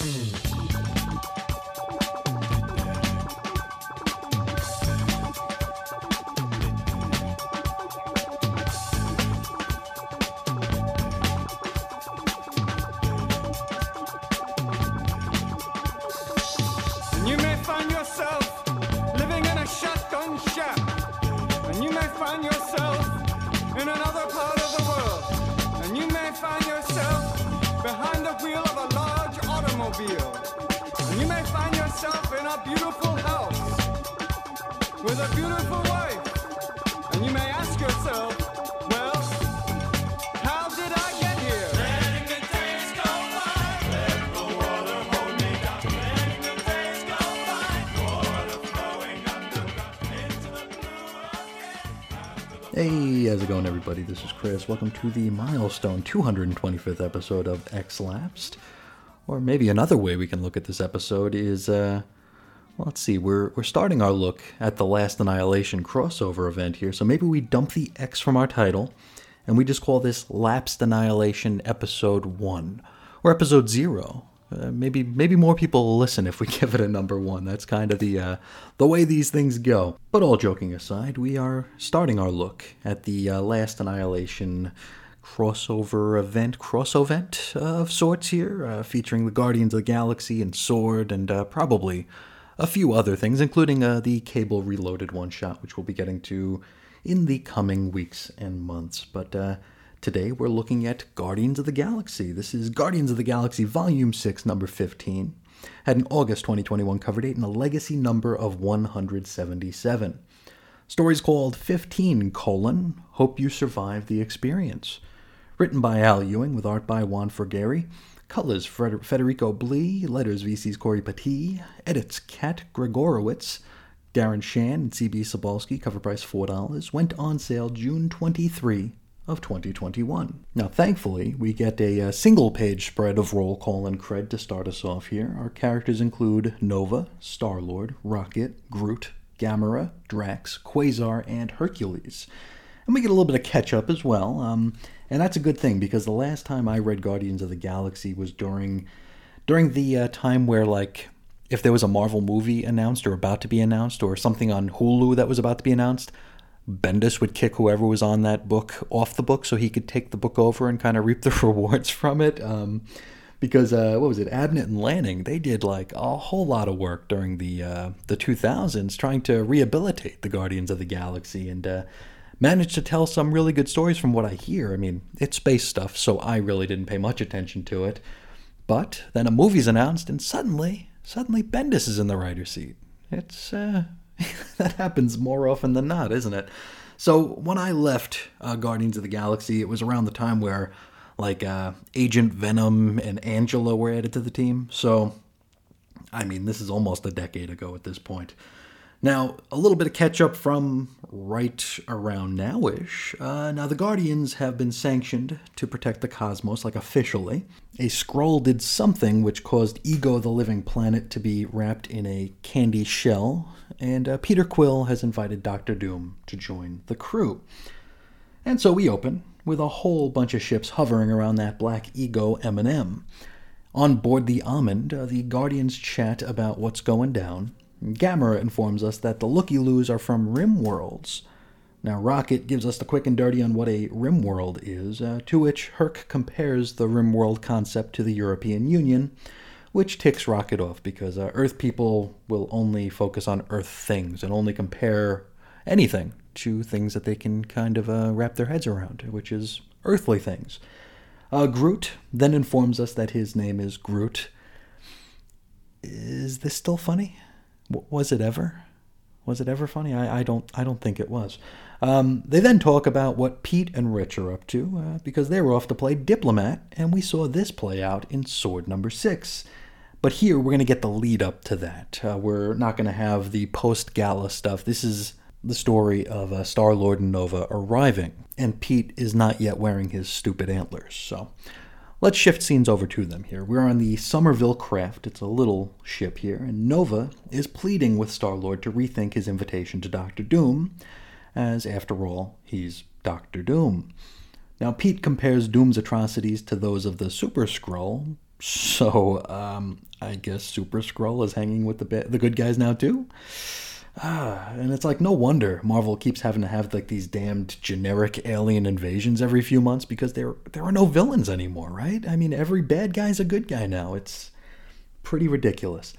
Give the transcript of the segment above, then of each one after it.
Mm-hmm. This is Chris. Welcome to the milestone 225th episode of X Lapsed. Or maybe another way we can look at this episode is, uh, well, let's see. We're we're starting our look at the Last Annihilation crossover event here. So maybe we dump the X from our title, and we just call this Lapsed Annihilation Episode One or Episode Zero. Uh, maybe maybe more people will listen if we give it a number one. That's kind of the uh, the way these things go. But all joking aside, we are starting our look at the uh, Last Annihilation crossover event, cross event of sorts here, uh, featuring the Guardians of the Galaxy and Sword, and uh, probably a few other things, including the Cable Reloaded one shot, which we'll be getting to in the coming weeks and months. But today we're looking at Guardians of the Galaxy. This is Guardians of the Galaxy Volume 6, number 15. Had an August 2021 cover date and a legacy number of 177. Story's called 15 colon Hope You Survive the Experience. Written by Al Ewing with art by Juan Frigeri. Colors Fred- Federico Blee. Letters VC's Cory Petit. Edits Kat Gregorowicz. Darren Shan and CB Cebulski. Cover price $4. Went on sale June 23 of 2021. Now, thankfully, we get a, uh single page spread of roll call and cred to start us off here. Our characters include Nova, Star Lord, Rocket, Groot, Gamora, Drax, Quasar, and Hercules. And we get a little bit of catch up as well. Um, and that's a good thing because the last time I read Guardians of the Galaxy was during during the uh, time where like if there was a Marvel movie announced or about to be announced or something on Hulu that was about to be announced, Bendis would kick whoever was on that book off the book so he could take the book over and kind of reap the rewards from it. Um, because uh, what was it, Abnett and Lanning? They did like a whole lot of work during the uh, the 2000s trying to rehabilitate the Guardians of the Galaxy and uh, managed to tell some really good stories from what I hear. I mean, it's space stuff, so I really didn't pay much attention to it. But then a movie's announced, and suddenly, suddenly Bendis is in the writer's seat. It's uh, that happens more often than not, isn't it? So when I left uh, Guardians of the Galaxy, it was around the time where like uh, Agent Venom and Angela were added to the team. So, I mean, this is almost a decade ago at this point. Now, a little bit of catch up from right around nowish. Uh, now, the Guardians have been sanctioned to protect the cosmos, like officially. A scroll did something which caused Ego, the living planet, to be wrapped in a candy shell, and uh, Peter Quill has invited Doctor Doom to join the crew. And so we open with a whole bunch of ships hovering around that black Ego M&M. On board the Almond, uh, the Guardians chat about what's going down. Gamora informs us that the looky-loos are from Rim Worlds. Now, Rocket gives us the quick and dirty on what a Rim World is, uh, to which Herc compares the Rim World concept to the European Union, which ticks Rocket off because uh, Earth people will only focus on Earth things and only compare anything to things that they can kind of uh, wrap their heads around, which is earthly things. Uh, Groot then informs us that his name is Groot. Is this still funny? Was it ever? Was it ever funny? I, I don't. I don't think it was. Um, they then talk about what Pete and Rich are up to uh, because they were off to play diplomat, and we saw this play out in Sword Number Six. But here we're going to get the lead up to that. Uh, we're not going to have the post gala stuff. This is the story of uh, Star Lord and Nova arriving, and Pete is not yet wearing his stupid antlers. So let's shift scenes over to them here. We're on the Somerville craft. It's a little ship here, and Nova is pleading with Star Lord to rethink his invitation to Doctor Doom, as after all, he's Doctor Doom. Now, Pete compares Doom's atrocities to those of the Super Skrull, So, um, I guess Super Skrull is hanging with the ba- the good guys now too. And it's like no wonder Marvel keeps having to have like these damned generic alien invasions every few months because there there are no villains anymore, right? I mean, every bad guy's a good guy now. It's pretty ridiculous.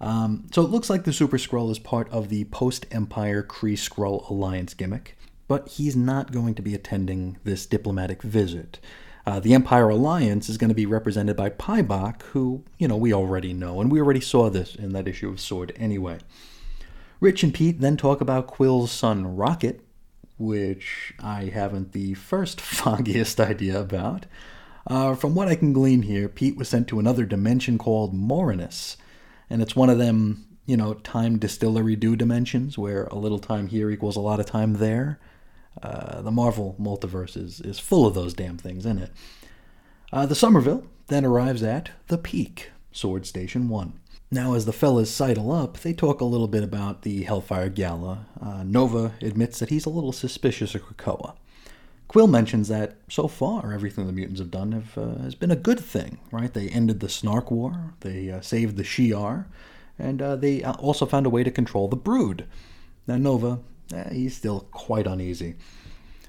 Um, so it looks like the Super Skrull is part of the post Empire Kree Skrull alliance gimmick, but he's not going to be attending this diplomatic visit. Uh, the Empire Alliance is going to be represented by Paibok, who, you know, we already know, and we already saw this in that issue of Sword anyway. Rich and Pete then talk about Quill's son Rocket, which I haven't the first foggiest idea about. Uh, from what I can glean here, Pete was sent to another dimension called Morinus, and it's one of them, you know, time distillery do dimensions where a little time here equals a lot of time there. Uh, the Marvel multiverse is, is full of those damn things isn't it. Uh, the Somerville then arrives at the Peak, Sword Station 1. Now, as the fellas sidle up, they talk a little bit about the Hellfire Gala. Uh, Nova admits that he's a little suspicious of Krakoa. Quill mentions that so far everything the mutants have done have, uh, has been a good thing, right? They ended the Snark War, they uh, saved the Shi'ar, and uh, they also found a way to control the Brood. Now, Nova eh, he's still quite uneasy.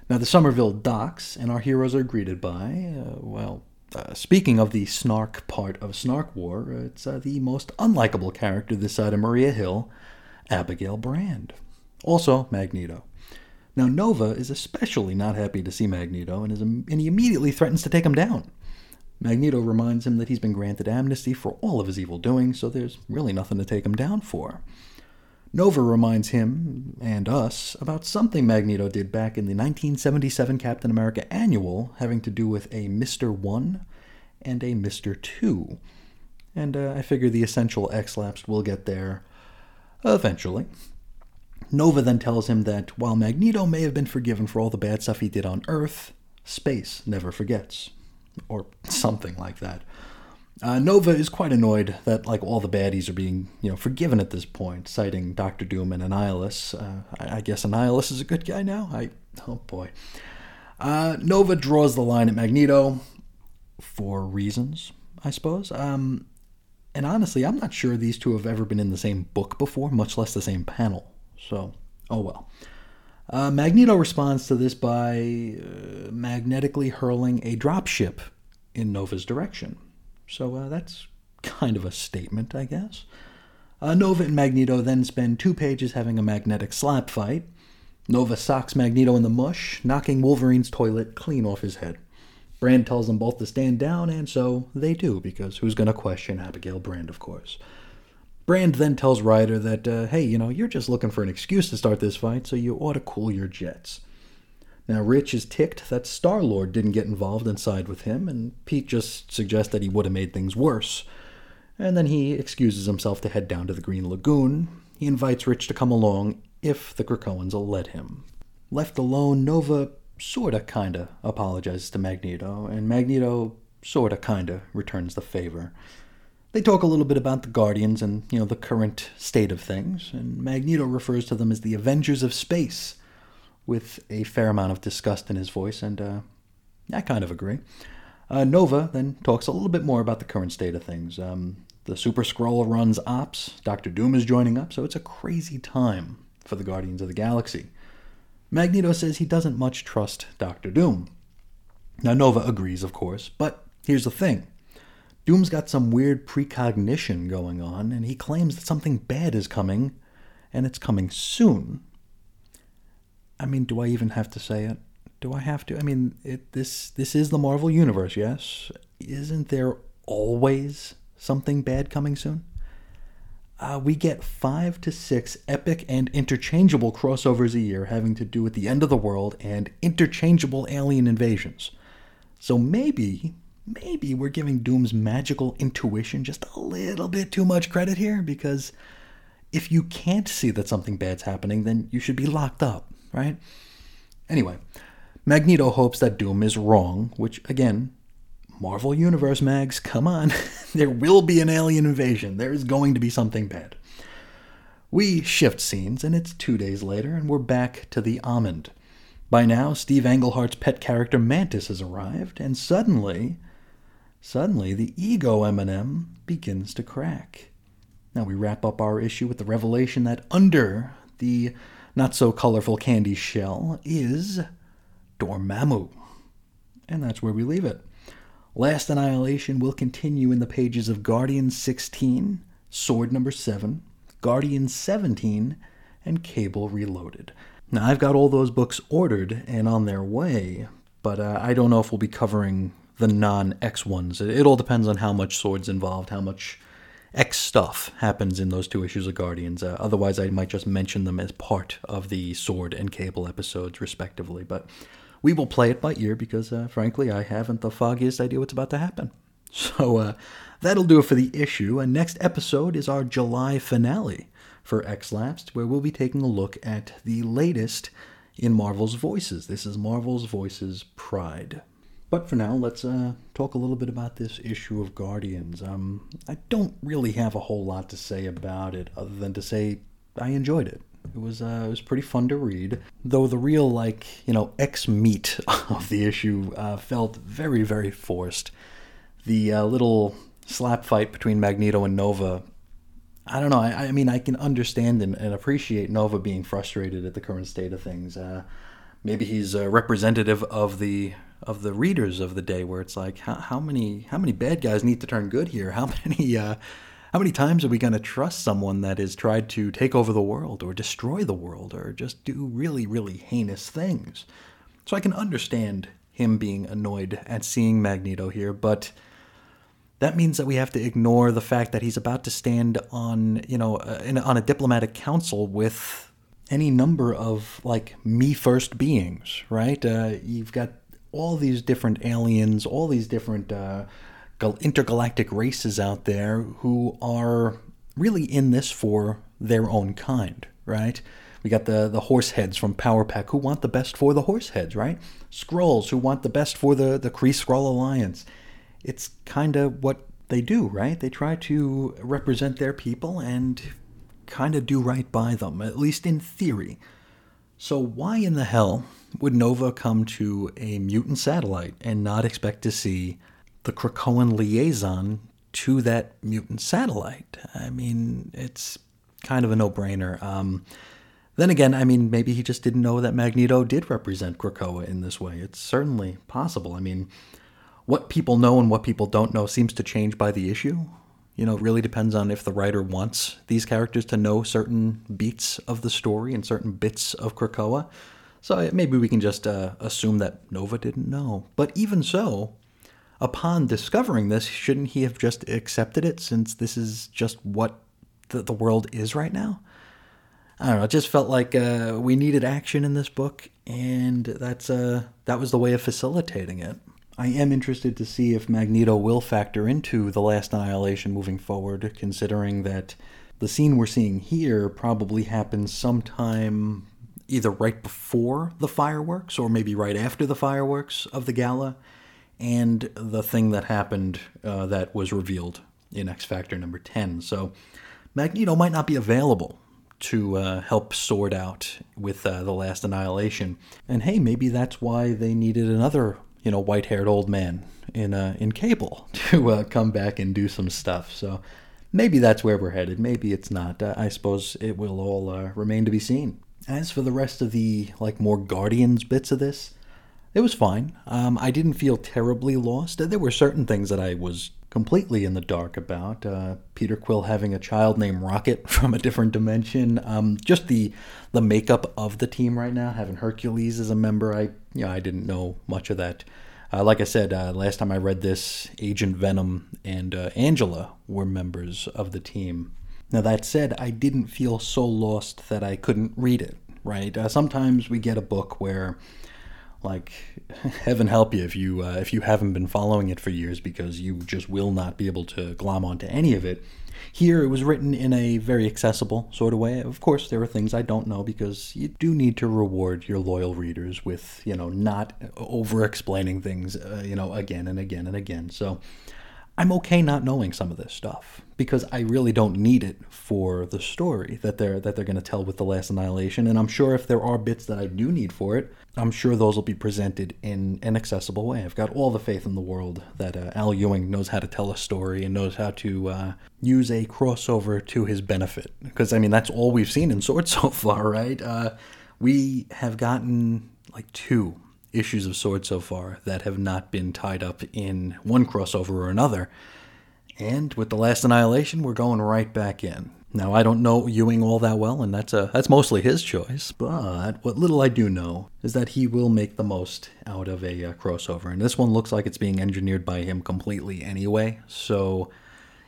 Now, the Somerville docks, and our heroes are greeted by, uh, well, uh, speaking of the snark part of Snark War, it's uh, the most unlikable character this side of Maria Hill, Abigail Brand. Also, Magneto. Now, Nova is especially not happy to see Magneto, and, is, and he immediately threatens to take him down. Magneto reminds him that he's been granted amnesty for all of his evil doing, so there's really nothing to take him down for. Nova reminds him and us about something Magneto did back in the 1977 Captain America annual having to do with a Mr. 1 and a Mr. 2. And uh, I figure the essential X Lapsed will get there eventually. Nova then tells him that while Magneto may have been forgiven for all the bad stuff he did on Earth, space never forgets. Or something like that. Uh, Nova is quite annoyed that like all the baddies are being you know forgiven at this point, citing Doctor Doom and Annihilus. Uh, I, I, guess Annihilus is a good guy now. I oh boy. Uh, Nova draws the line at Magneto for reasons, I suppose. Um, and honestly, I'm not sure these two have ever been in the same book before, much less the same panel. So, oh well. Uh, Magneto responds to this by uh, magnetically hurling a dropship in Nova's direction. So uh, that's kind of a statement, I guess. Uh, Nova and Magneto then spend two pages having a magnetic slap fight. Nova socks Magneto in the mush, knocking Wolverine's toilet clean off his head. Brand tells them both to stand down, and so they do, because who's going to question Abigail Brand, of course. Brand then tells Rider that, uh, hey, you know, you're just looking for an excuse to start this fight, so you ought to cool your jets. Now, Rich is ticked that Star Lord didn't get involved and side with him, and Pete just suggests that he would have made things worse. And then he excuses himself to head down to the Green Lagoon. He invites Rich to come along if the Krakoans will let him. Left alone, Nova sorta kinda apologizes to Magneto, and Magneto sorta kinda returns the favor. They talk a little bit about the Guardians and, you know, the current state of things, and Magneto refers to them as the Avengers of Space with a fair amount of disgust in his voice, and uh, I kind of agree. Uh, Nova then talks a little bit more about the current state of things. Um, the Super Skrull runs ops, Doctor Doom is joining up, so it's a crazy time for the Guardians of the Galaxy. Magneto says he doesn't much trust Doctor Doom. Now, Nova agrees, of course, but here's the thing Doom's got some weird precognition going on, and he claims that something bad is coming, and it's coming soon. I mean, do I even have to say it? Do I have to? I mean, it, this this is the Marvel universe, yes. Isn't there always something bad coming soon? Uh, we get five to six epic and interchangeable crossovers a year having to do with the end of the world and interchangeable alien invasions. So maybe, maybe we're giving Doom's magical intuition just a little bit too much credit here because if you can't see that something bad's happening, then you should be locked up right? Anyway, Magneto hopes that Doom is wrong, which, again, Marvel Universe mags, come on. there will be an alien invasion. There is going to be something bad. We shift scenes, and it's two days later, and we're back to the Almond. By now, Steve Englehart's pet character Mantis has arrived, and suddenly, suddenly the ego M&M begins to crack. Now we wrap up our issue with the revelation that under the not so colorful candy shell is Dormammu. And that's where we leave it. Last Annihilation will continue in the pages of Guardian 16, Sword number 7, Guardian 17, and Cable Reloaded. Now, I've got all those books ordered and on their way, but uh, I don't know if we'll be covering the non X ones. It, it all depends on how much Sword's involved, how much X stuff happens in those two issues of Guardians. Uh, otherwise, I might just mention them as part of the Sword and Cable episodes, respectively. But we will play it by ear because, uh, frankly, I haven't the foggiest idea what's about to happen. So uh, that'll do it for the issue. And next episode is our July finale for X Lapsed, where we'll be taking a look at the latest in Marvel's Voices. This is Marvel's Voices Pride. But for now, let's uh, talk a little bit about this issue of Guardians. Um, I don't really have a whole lot to say about it, other than to say I enjoyed it. It was uh, it was pretty fun to read, though the real like you know X meat of the issue uh, felt very very forced. The uh, little slap fight between Magneto and Nova. I don't know. I, I mean, I can understand and, and, appreciate Nova being frustrated at the current state of things. Uh, maybe he's a representative of the of the readers of the day where it's like how, how many how many bad guys need to turn good here? How many uh, how many times are we going to trust someone that has tried to take over the world or destroy the world or just do really really heinous things? So i can understand him being annoyed at seeing magneto here but that means that we have to ignore the fact that he's about to stand on you know uh, in, on a diplomatic council with any number of like me first beings right? Uh, you've got all these different aliens, all these different uh, intergalactic races out there who are really in this for their own kind, right? We got the the horse heads from Power Pack who want the best for the horse heads, right? Skrulls who want the best for the the Kree Skrull alliance. It's kind of what they do, right? They try to represent their people and kind of do right by them, at least in theory. So why in the hell would Nova come to a mutant satellite and not expect to see the Krakoan liaison to that mutant satellite? I mean, it's kind of a no brainer. Um, then again, I mean, maybe he just didn't know that Magneto did represent Krakoa in this way. It's certainly possible. I mean, what people know and what people don't know seems to change by the issue. You know, it really depends on if the writer wants these characters to know certain beats of the story and certain bits of Krakoa. So maybe we can just uh, assume that Nova didn't know. But even so, upon discovering this, shouldn't he have just accepted it since this is just what the, the world is right now? I don't know. It just felt like uh, we needed action in this book, and that's uh, that was the way of facilitating it. I am interested to see if Magneto will factor into the last annihilation moving forward, considering that the scene we're seeing here probably happens sometime either right before the fireworks or maybe right after the fireworks of the gala, and the thing that happened uh, that was revealed in X Factor number 10. So Magneto might not be available to uh, help sort out with uh, the last annihilation. And hey, maybe that's why they needed another you know, white-haired old man in uh, in Cable to uh, come back and do some stuff. So maybe that's where we're headed. Maybe it's not. Uh, I suppose it will all uh, remain to be seen. As for the rest of the like more Guardians bits of this, it was fine. Um, I didn't feel terribly lost. There were certain things that I was completely in the dark about. Uh, Peter Quill having a child named Rocket from a different dimension. Um, just the the makeup of the team right now, having Hercules as a member, I you know I didn't know much of that. Uh, like I said, uh, last time I read this, Agent Venom and uh, Angela were members of the team. Now that said, I didn't feel so lost that I couldn't read it. Right? Uh, sometimes we get a book where like heaven help you if you uh, if you haven't been following it for years because you just will not be able to glom onto any of it here it was written in a very accessible sort of way of course there are things i don't know because you do need to reward your loyal readers with you know not over explaining things uh, you know again and again and again so I'm okay not knowing some of this stuff because I really don't need it for the story that they're that they're going to tell with the Last Annihilation. And I'm sure if there are bits that I do need for it, I'm sure those will be presented in an accessible way. I've got all the faith in the world that uh, Al Ewing knows how to tell a story and knows how to uh, use a crossover to his benefit. Because I mean, that's all we've seen in Sword so far, right? Uh, we have gotten like two issues of Sword so far that have not been tied up in one crossover or another. And with the last Annihilation, we're going right back in. Now I don't know Ewing all that well, and that's a that's mostly his choice. But what little I do know is that he will make the most out of a crossover, and this one looks like it's being engineered by him completely anyway. So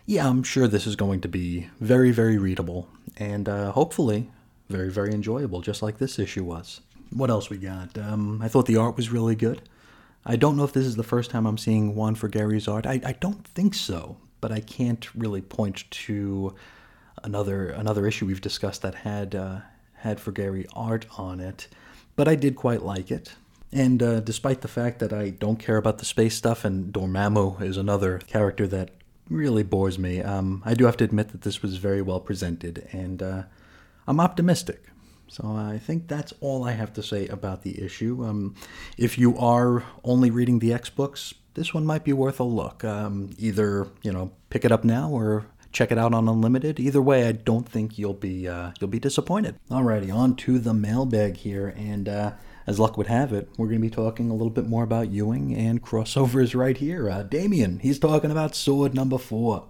yeah, I'm sure this is going to be very very readable, and uh, hopefully very very enjoyable, just like this issue was. What else we got? Um, I thought the art was really good. I don't know if this is the first time I'm seeing Juan Frigeri's art. I, I don't think so, but I can't really point to another another issue we've discussed that had uh, had Frigeri art on it. But I did quite like it. And uh, despite the fact that I don't care about the space stuff, and Dormammu is another character that really bores me, um, I do have to admit that this was very well presented, and uh, I'm optimistic. So I think that's all I have to say about the issue. Um, if you are only reading the X books, this one might be worth a look. Um, either you know pick it up now or check it out on Unlimited. Either way, I don't think you'll be uh, you'll be disappointed. Alrighty, on to the mailbag here, and uh, as luck would have it, we're going to be talking a little bit more about Ewing and crossovers right here. Uh, Damien, he's talking about Sword number four.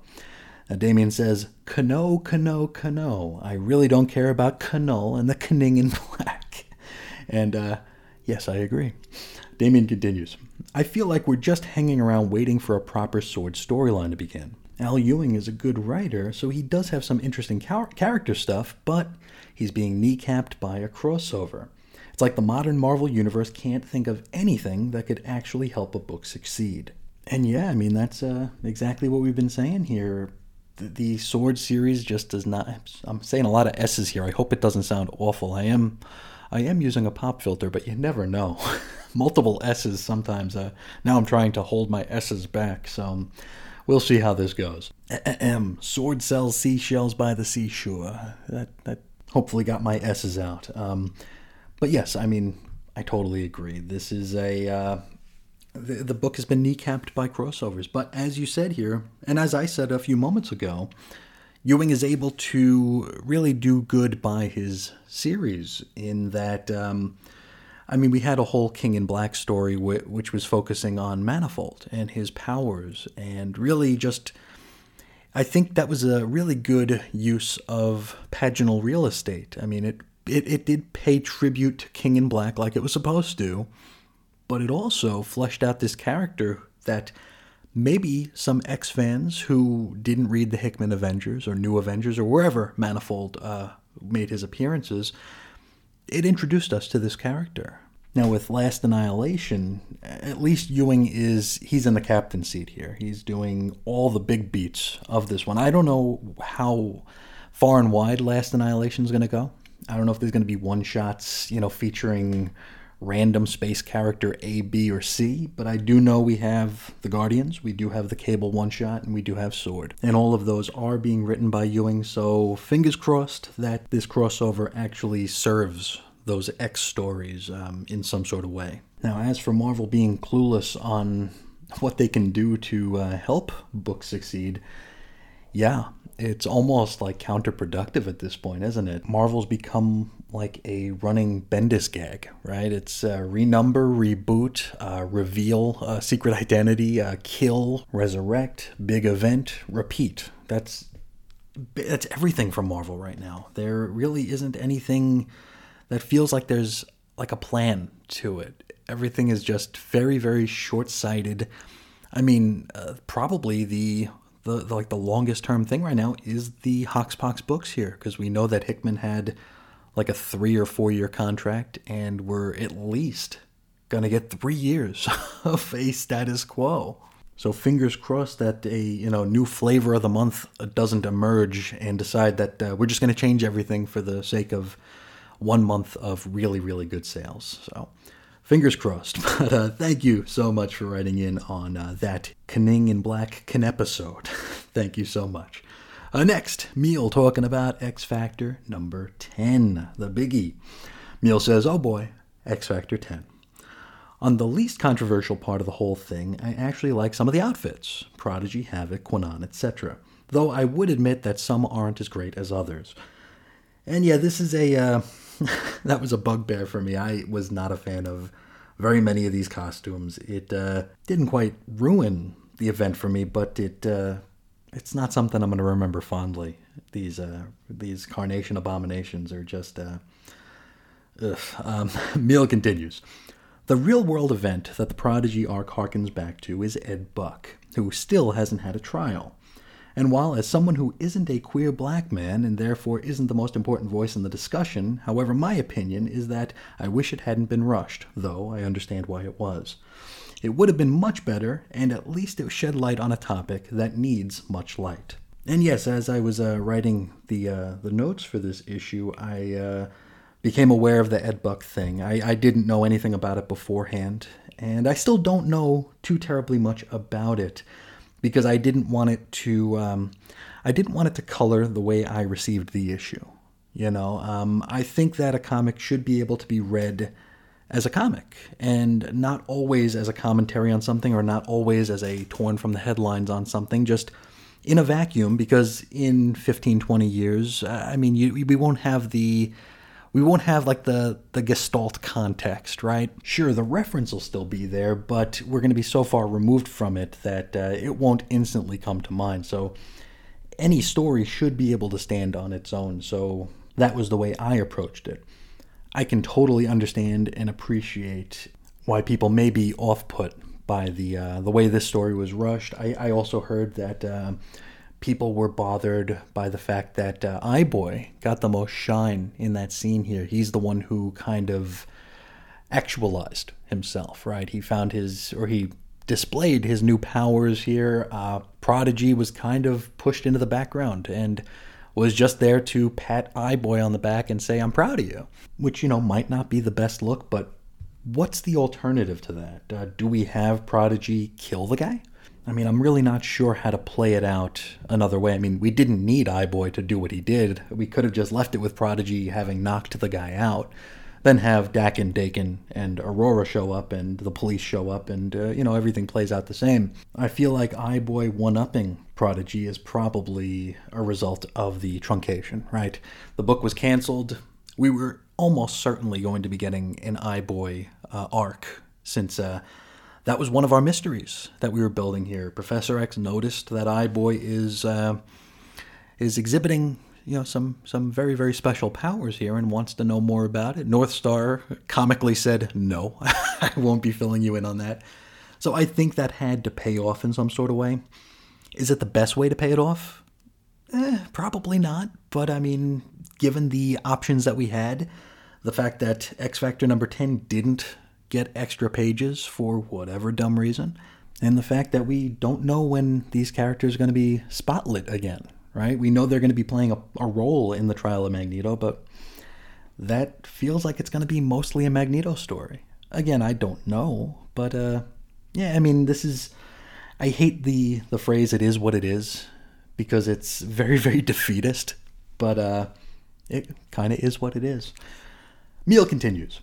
Damien says, Cano, Cano, Cano. I really don't care about Canol and the Canning in black. And uh, yes, I agree. Damien continues, I feel like we're just hanging around waiting for a proper sword storyline to begin. Al Ewing is a good writer, so he does have some interesting char- character stuff, but he's being kneecapped by a crossover. It's like the modern Marvel universe can't think of anything that could actually help a book succeed. And yeah, I mean, that's uh, exactly what we've been saying here the sword series just does not i'm saying a lot of s's here. I hope it doesn't sound awful. I am i am using a pop filter but you never know. Multiple s's sometimes uh, now i'm trying to hold my s's back so um, we'll see how this goes. M. sword sells seashells by the seashore. That that hopefully got my s's out. Um, but yes i mean i totally agree. This is a uh, the, the book has been kneecapped by crossovers. But as you said here, and as I said a few moments ago, Ewing is able to really do good by his series in that. Um, I mean, we had a whole King in Black story which was focusing on Manifold and his powers, and really just. I think that was a really good use of paginal real estate. I mean, it, it, it did pay tribute to King in Black like it was supposed to, but it also fleshed out this character that maybe some X fans who didn't read the Hickman Avengers or New Avengers or wherever Manifold uh, made his appearances, it introduced us to this character. Now, with Last Annihilation, at least Ewing is, he's in the captain seat here. He's doing all the big beats of this one. I don't know how far and wide Last Annihilation is going to go. I don't know if there's going to be one shots, you know, featuring random space character A, B, or C, but I do know we have the Guardians, we do have the Cable one shot, and we do have Sword. And all of those are being written by Ewing, so fingers crossed that this crossover actually serves those X stories um, in some sort of way. Now, as for Marvel being clueless on what they can do to uh, help books succeed, yeah, it's almost like counterproductive at this point, isn't it? Marvel's become like a running Bendis gag, right? It's uh, renumber, reboot, uh, reveal, uh, secret identity, uh, kill, resurrect, big event, repeat. That's that's everything from Marvel right now. There really isn't anything that feels like there's like a plan to it. Everything is just very, very short-sighted. I mean, uh, probably the the, the, like the longest term thing right now is the Hoxpox books here because we know that Hickman had like a three or four year contract and we're at least gonna get three years of a status quo. So fingers crossed that a you know new flavor of the month doesn't emerge and decide that uh, we're just going to change everything for the sake of one month of really really good sales. So Fingers crossed. But uh, thank you so much for writing in on uh, that Canning in Black Can episode. thank you so much. Uh, next, Meal talking about X Factor number 10, the biggie. Meal says, Oh boy, X Factor 10. On the least controversial part of the whole thing, I actually like some of the outfits Prodigy, Havoc, Kwannon, etc. Though I would admit that some aren't as great as others. And yeah, this is a. Uh, that was a bugbear for me. I was not a fan of very many of these costumes. It uh, didn't quite ruin the event for me, but it uh, it's not something I'm going to remember fondly. These uh, these carnation abominations are just. Uh. Um, Meal continues. The real world event that the Prodigy arc harkens back to is Ed Buck, who still hasn't had a trial. And while, as someone who isn't a queer black man and therefore isn't the most important voice in the discussion, however, my opinion is that I wish it hadn't been rushed, though I understand why it was. It would have been much better, and at least it shed light on a topic that needs much light. And yes, as I was uh, writing the uh, the notes for this issue, I uh, became aware of the Ed Buck thing. I, I didn't know anything about it beforehand, and I still don't know too terribly much about it because I didn't want it to um, I didn't want it to color the way I received the issue. You know, um, I think that a comic should be able to be read as a comic and not always as a commentary on something or not always as a torn from the headlines on something just in a vacuum because in 15 20 years i mean you, we won't have the we won't have like the the gestalt context, right? Sure, the reference will still be there, but we're going to be so far removed from it that uh, it won't instantly come to mind. So any story should be able to stand on its own. So that was the way I approached it. I can totally understand and appreciate why people may be off put by the uh, the way this story was rushed. I, I also heard that. Uh, people were bothered by the fact that uh, Eye-Boy got the most shine in that scene here. He's the one who kind of actualized himself, right? He found his, or he displayed his new powers here. Uh, Prodigy was kind of pushed into the background and was just there to pat Eye-Boy on the back and say, I'm proud of you, which, you know, might not be the best look, but what's the alternative to that? Uh, do we have Prodigy kill the guy? I mean, I'm really not sure how to play it out another way. I mean, we didn't need Eye-Boy to do what he did. We could have just left it with Prodigy having knocked the guy out, then have Daken, Dakin and Aurora show up, and the police show up, and, uh, you know, everything plays out the same. I feel like Eye-Boy one-upping Prodigy is probably a result of the truncation, right? The book was canceled. We were almost certainly going to be getting an Eye-Boy uh, arc since... Uh, that was one of our mysteries that we were building here. Professor X noticed that Eye-Boy is uh, is exhibiting you know some some very very special powers here and wants to know more about it. North Star comically said, "No, I won't be filling you in on that." So I think that had to pay off in some sort of way. Is it the best way to pay it off? Eh, probably not. But I mean, given the options that we had, the fact that X Factor number 10 didn't get extra pages for whatever dumb reason, and the fact that we don't know when these characters are going to be spotlit again, right? We know they're going to be playing a, a role in the trial of Magneto, but that feels like it's going to be mostly a Magneto story. Again, I don't know, but uh, yeah, I mean, this is. I hate the the phrase "it is what it is" because it's very very defeatist, but uh, it kind of is what it is. Meal continues.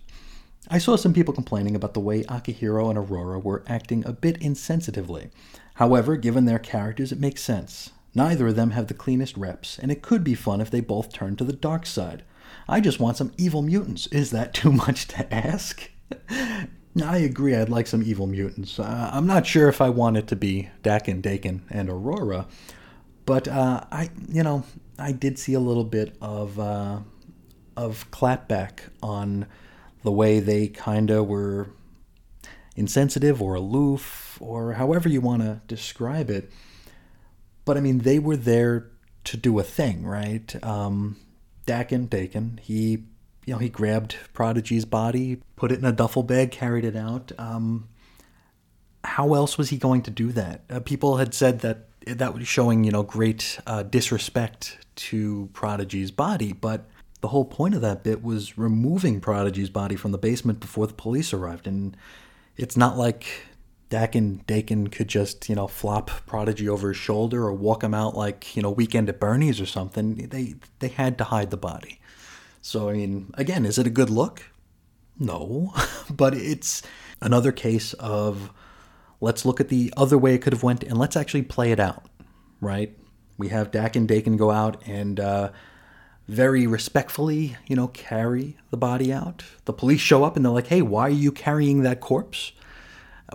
I saw some people complaining about the way Akihiro and Aurora were acting a bit insensitively. However, given their characters, it makes sense. Neither of them have the cleanest reps, and it could be fun if they both turn to the dark side. I just want some evil mutants. Is that too much to ask? I agree, I'd like some evil mutants. Uh, I'm not sure if I want it to be Dakin, Dakin, and Aurora, but uh, I, you know, I did see a little bit of uh, of clapback on the way they kind of were insensitive or aloof or however you want to describe it. But I mean, they were there to do a thing, right? Um, Dakin, Daken, he, you know, he grabbed Prodigy's body, put it in a duffel bag, carried it out. Um, how else was he going to do that? Uh, people had said that that was showing, you know, great uh, disrespect to Prodigy's body, but the whole point of that bit was removing Prodigy's body from the basement before the police arrived. And it's not like Dakin Dakin could just, you know, flop Prodigy over his shoulder or walk him out like, you know, Weekend at Bernie's or something. They they had to hide the body. So I mean, again, is it a good look? No, but it's another case of let's look at the other way it could have went and let's actually play it out, right? We have Dak and Dakin go out and uh, very respectfully, you know, carry the body out. The police show up and they're like, "Hey, why are you carrying that corpse?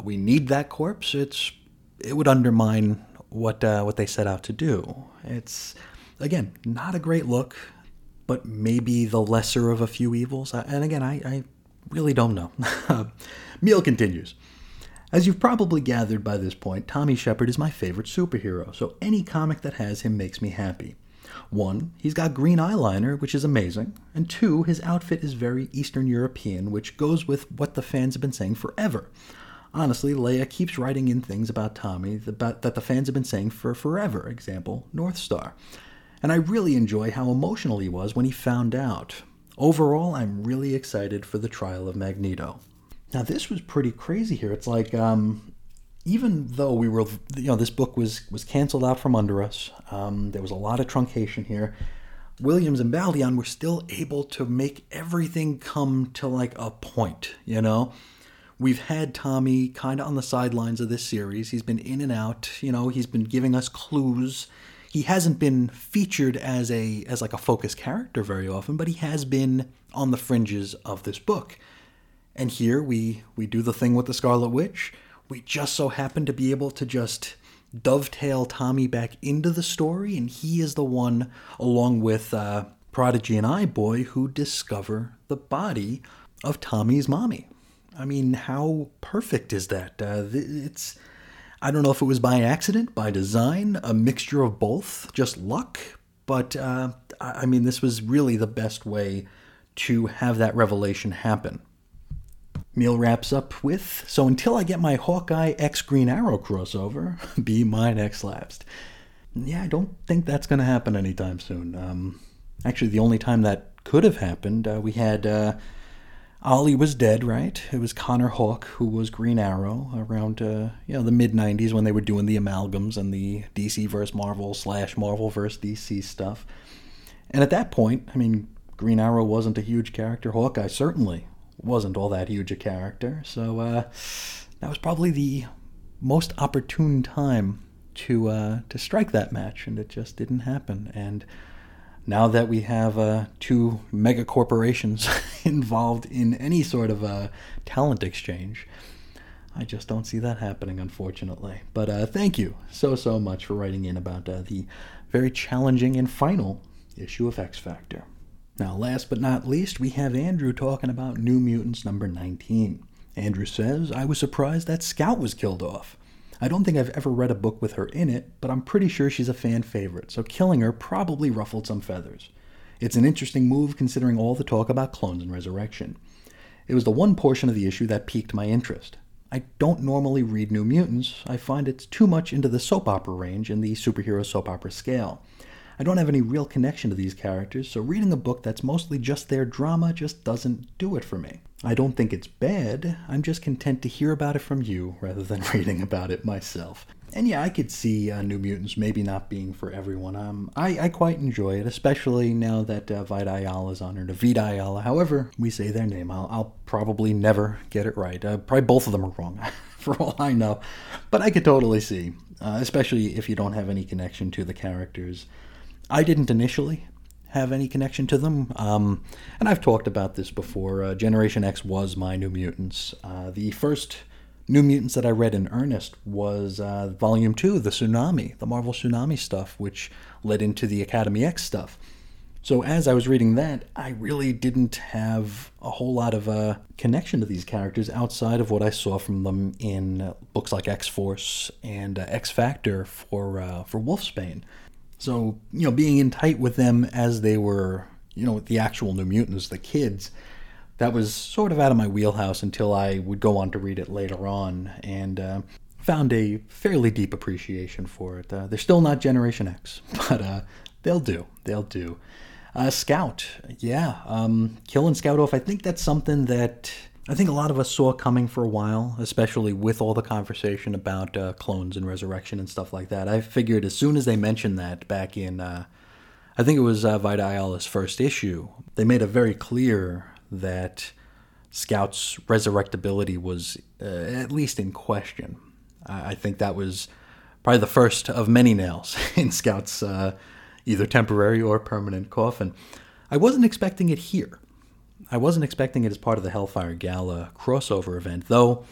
We need that corpse. It's it would undermine what uh, what they set out to do. It's again not a great look, but maybe the lesser of a few evils. And again, I, I really don't know. Meal continues. As you've probably gathered by this point, Tommy Shepherd is my favorite superhero, so any comic that has him makes me happy. One, he's got green eyeliner, which is amazing, and two, his outfit is very Eastern European, which goes with what the fans have been saying forever. Honestly, Leia keeps writing in things about Tommy that the fans have been saying for forever, example, North Star. And I really enjoy how emotional he was when he found out. Overall, I'm really excited for the trial of Magneto. Now, this was pretty crazy here. It's like, um, even though we were, you know, this book was was canceled out from under us. Um, there was a lot of truncation here. Williams and Baldeón were still able to make everything come to like a point. You know, we've had Tommy kind of on the sidelines of this series. He's been in and out. You know, he's been giving us clues. He hasn't been featured as a as like a focus character very often, but he has been on the fringes of this book. And here we we do the thing with the Scarlet Witch. We just so happen to be able to just dovetail Tommy back into the story, and he is the one, along with uh, Prodigy and Eye-Boy, who discover the body of Tommy's mommy. I mean, how perfect is that? Uh, it's I don't know if it was by accident, by design, a mixture of both, just luck. But uh, I mean, this was really the best way to have that revelation happen. Meal wraps up with So until I get my Hawkeye X Green Arrow crossover, be mine X lapsed. Yeah, I don't think that's going to happen anytime soon. Um, actually, the only time that could have happened, uh, we had uh, Ollie was dead, right? It was Connor Hawke who was Green Arrow around uh, you know the mid '90s when they were doing the amalgams and the DC versus Marvel slash Marvel versus DC stuff. And at that point, I mean, Green Arrow wasn't a huge character. Hawkeye certainly wasn't all that huge a character. So uh, that was probably the most opportune time to uh, to strike that match, and it just didn't happen. And now that we have uh, two mega corporations involved in any sort of a talent exchange, I just don't see that happening, unfortunately. But uh, thank you so so much for writing in about uh, the very challenging and final issue of X Factor. Now, last but not least, we have Andrew talking about New Mutants number 19. Andrew says, I was surprised that Scout was killed off. I don't think I've ever read a book with her in it, but I'm pretty sure she's a fan favorite, so killing her probably ruffled some feathers. It's an interesting move considering all the talk about clones and resurrection. It was the one portion of the issue that piqued my interest. I don't normally read New Mutants, I find it's too much into the soap opera range in the superhero soap opera scale. I don't have any real connection to these characters, so reading a book that's mostly just their drama just doesn't do it for me. I don't think it's bad, I'm just content to hear about it from you rather than reading about it myself. And yeah, I could see uh, New Mutants maybe not being for everyone. Um, I, I quite enjoy it, especially now that uh, Vita Ayala is on her, Vita Ayala, however we say their name. I'll, I'll probably never get it right. Uh, probably both of them are wrong, for all I know. But I could totally see, uh, especially if you don't have any connection to the characters. I didn't initially have any connection to them. Um, and I've talked about this before. Uh, Generation X was my New Mutants. Uh, the first New Mutants that I read in earnest was uh, Volume 2, the Tsunami, the Marvel Tsunami stuff, which led into the Academy X stuff. So as I was reading that, I really didn't have a whole lot of a uh, connection to these characters outside of what I saw from them in books like X Force and uh, X Factor for uh, for Wolfsbane. So, you know, being in tight with them as they were, you know, the actual New Mutants, the kids, that was sort of out of my wheelhouse until I would go on to read it later on and uh, found a fairly deep appreciation for it. Uh, they're still not Generation X, but uh, they'll do. They'll do. Uh, Scout, yeah, um, killing Scout off. I think that's something that I think a lot of us saw coming for a while, especially with all the conversation about uh, clones and resurrection and stuff like that. I figured as soon as they mentioned that back in, uh, I think it was uh, Vita Ayala's first issue, they made it very clear that Scout's resurrectability was uh, at least in question. I, I, think that was probably the first of many nails in Scout's uh, either temporary or permanent coffin. I wasn't expecting it here. I wasn't expecting it as part of the Hellfire Gala crossover event, though.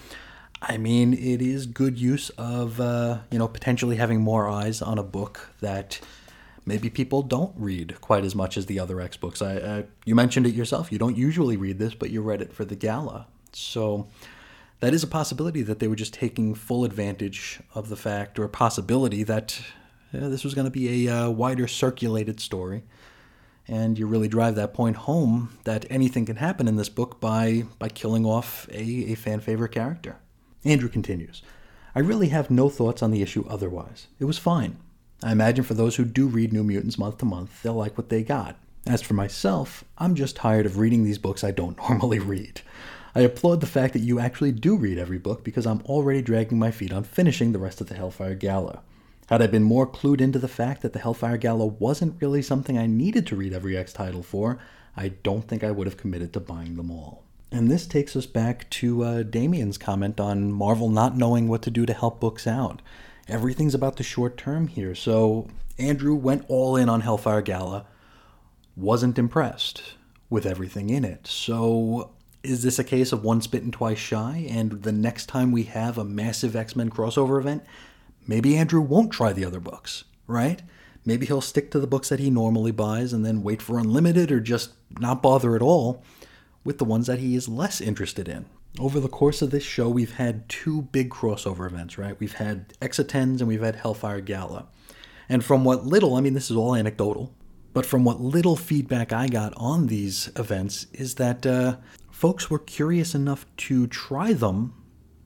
I mean, it is good use of uh, you know potentially having more eyes on a book that maybe people don't read quite as much as the other X books. I, I, you mentioned it yourself. You don't usually read this, but you read it for the gala. So that is a possibility that they were just taking full advantage of the fact, or a possibility that yeah, this was going to be a uh, wider circulated story and you really drive that point home that anything can happen in this book by by killing off a, a fan favorite character. Andrew continues. I really have no thoughts on the issue otherwise. It was fine. I imagine for those who do read New Mutants month to month, they'll like what they got. As for myself, I'm just tired of reading these books I don't normally read. I applaud the fact that you actually do read every book because I'm already dragging my feet on finishing the rest of the Hellfire Gala. Had I been more clued into the fact that the Hellfire Gala wasn't really something I needed to read every X title for, I don't think I would have committed to buying them all. And this takes us back to uh, Damien's comment on Marvel not knowing what to do to help books out. Everything's about the short term here, so Andrew went all in on Hellfire Gala, wasn't impressed with everything in it. So is this a case of once bitten, twice shy? And the next time we have a massive X Men crossover event, Maybe Andrew won't try the other books, right? Maybe he'll stick to the books that he normally buys and then wait for Unlimited or just not bother at all with the ones that he is less interested in. Over the course of this show, we've had two big crossover events, right? We've had X of Swords and we've had Hellfire Gala. And from what little, I mean, this is all anecdotal, but from what little feedback I got on these events is that uh, folks were curious enough to try them,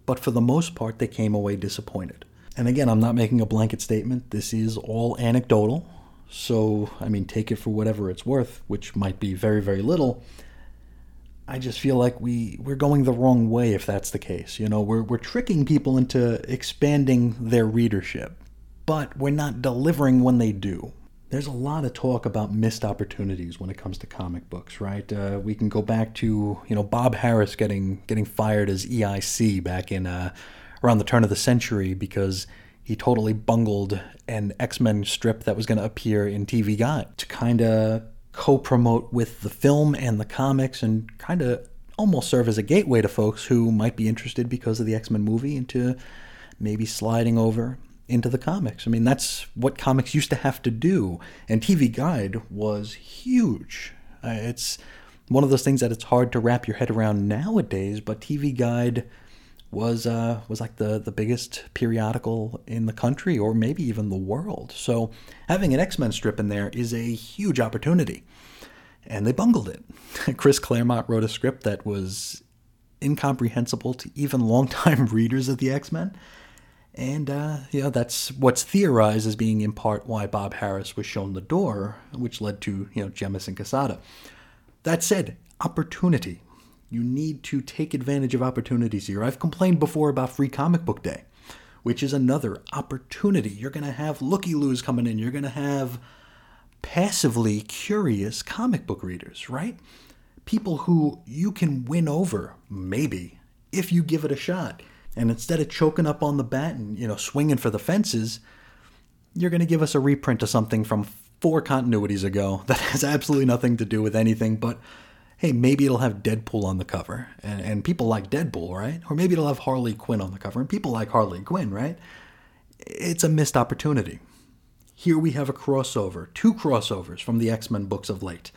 but for the most part, they came away disappointed and again, I'm not making a blanket statement. This is all anecdotal. So, I mean, take it for whatever it's worth, which might be very, very little. I just feel like we, we're going the wrong way if that's the case. You know, we're, we're tricking people into expanding their readership, but we're not delivering when they do. There's a lot of talk about missed opportunities when it comes to comic books, right? Uh, we can go back to, you know, Bob Harras getting getting fired as EIC back in uh, around the turn of the century because he totally bungled an X Men strip that was going to appear in TV Guide to kind of co promote with the film and the comics and kind of almost serve as a gateway to folks who might be interested because of the X Men movie into maybe sliding over into the comics. I mean, that's what comics used to have to do, and TV Guide was huge. Uh, it's one of those things that it's hard to wrap your head around nowadays, but TV Guide was uh, was like the the biggest periodical in the country or maybe even the world. So having an X Men strip in there is a huge opportunity, and they bungled it. Chris Claremont wrote a script that was incomprehensible to even longtime readers of the X Men. And uh, you know that's what's theorized as being in part why Bob Harras was shown the door, which led to you know Jemas and Quesada. That said, opportunity you need to take advantage of opportunities here. I've complained before about Free Comic Book Day, which is another opportunity. You're going to have looky loos coming in. You're going to have passively curious comic book readers, right? People who you can win over, maybe, if you give it a shot. And instead of choking up on the bat and, you know, swinging for the fences, you're going to give us a reprint of something from four continuities ago that has absolutely nothing to do with anything but hey, maybe it'll have Deadpool on the cover, and, and people like Deadpool, right? Or maybe it'll have Harley Quinn on the cover, and people like Harley Quinn, right? It's a missed opportunity. Here we have a crossover, two crossovers from the X Men books of late.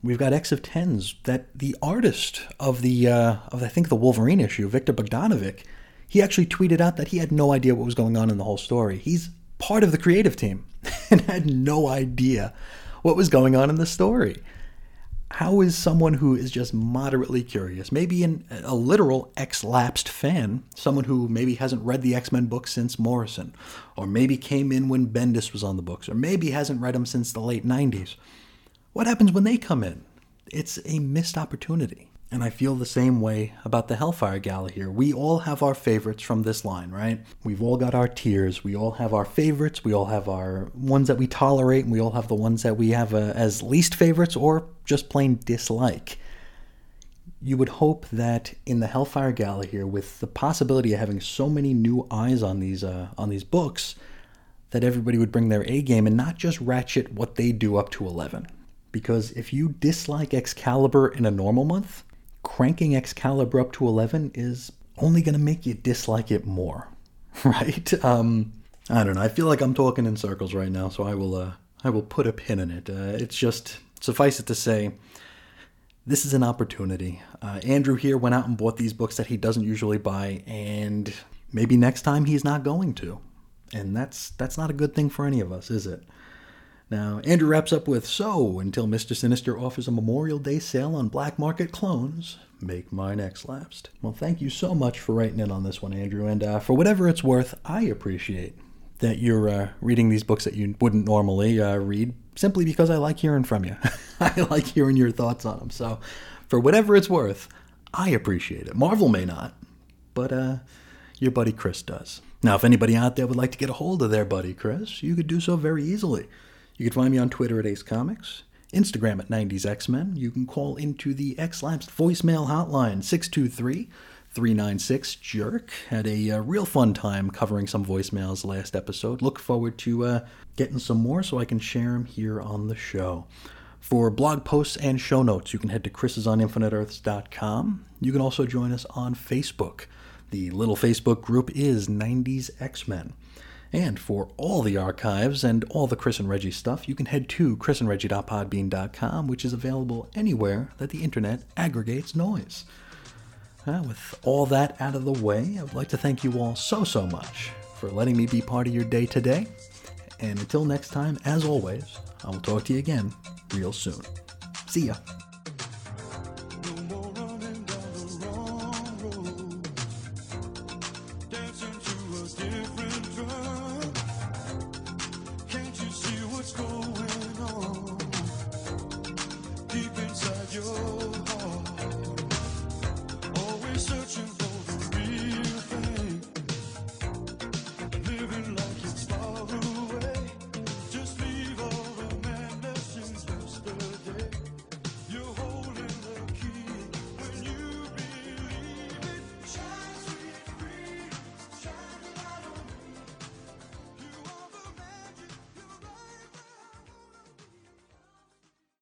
We've got X of Swords that the artist of the uh, of I think the Wolverine issue, Viktor Bogdanovic, he actually tweeted out that he had no idea what was going on in the whole story. He's part of the creative team and had no idea what was going on in the story how is someone who is just moderately curious, maybe in a literal X-lapsed fan, someone who maybe hasn't read the X-Men books since Morrison, or maybe came in when Bendis was on the books, or maybe hasn't read them since the late 90s, what happens when they come in? It's a missed opportunity. And I feel the same way about the Hellfire Gala here. We all have our favorites from this line, right? We've all got our tiers. We all have our favorites. We all have our ones that we tolerate, and we all have the ones that we have uh, as least favorites or just plain dislike. You would hope that in the Hellfire Gala here, with the possibility of having so many new eyes on these uh, on these books, that everybody would bring their A game and not just ratchet what they do up to 11. Because if you dislike Excalibur in a normal month, cranking Excalibur up to 11 is only going to make you dislike it more, right? Um, I don't know. I feel like I'm talking in circles right now, so I will uh, I will put a pin in it. Uh, it's just suffice it to say, this is an opportunity. Uh, Andrew here went out and bought these books that he doesn't usually buy, and maybe next time he's not going to, and that's that's not a good thing for any of us, is it? Now, Andrew wraps up with So, until Mr. Sinister offers a Memorial Day sale on black market clones, make mine X lapsed. Well, thank you so much for writing in on this one, Andrew, and uh, for whatever it's worth, I appreciate that you're uh, reading these books that you wouldn't normally uh, read simply because I like hearing from you. I like hearing your thoughts on them. So, for whatever it's worth, I appreciate it. Marvel may not, but uh, your buddy Chris does. Now, if anybody out there would like to get a hold of their buddy Chris, you could do so very easily. You can find me on Twitter at Ace Comics, Instagram at 90s X Men. You can call into the X lapsed voicemail hotline 623 396 Jerk. Had a uh, real fun time covering some voicemails last episode. Look forward to uh, getting some more so I can share them here on the show. For blog posts and show notes, you can head to chrisisoninfiniteearths.com. You can also join us on Facebook. The little Facebook group is 90s X Men. And for all the archives and all the Chris and Reggie stuff, you can head to chrisandreggie.podbean.com, which is available anywhere that the internet aggregates noise. Uh, with all that out of the way, I would like to thank you all so, so much for letting me be part of your day today. And until next time, as always, I will talk to you again real soon. See ya.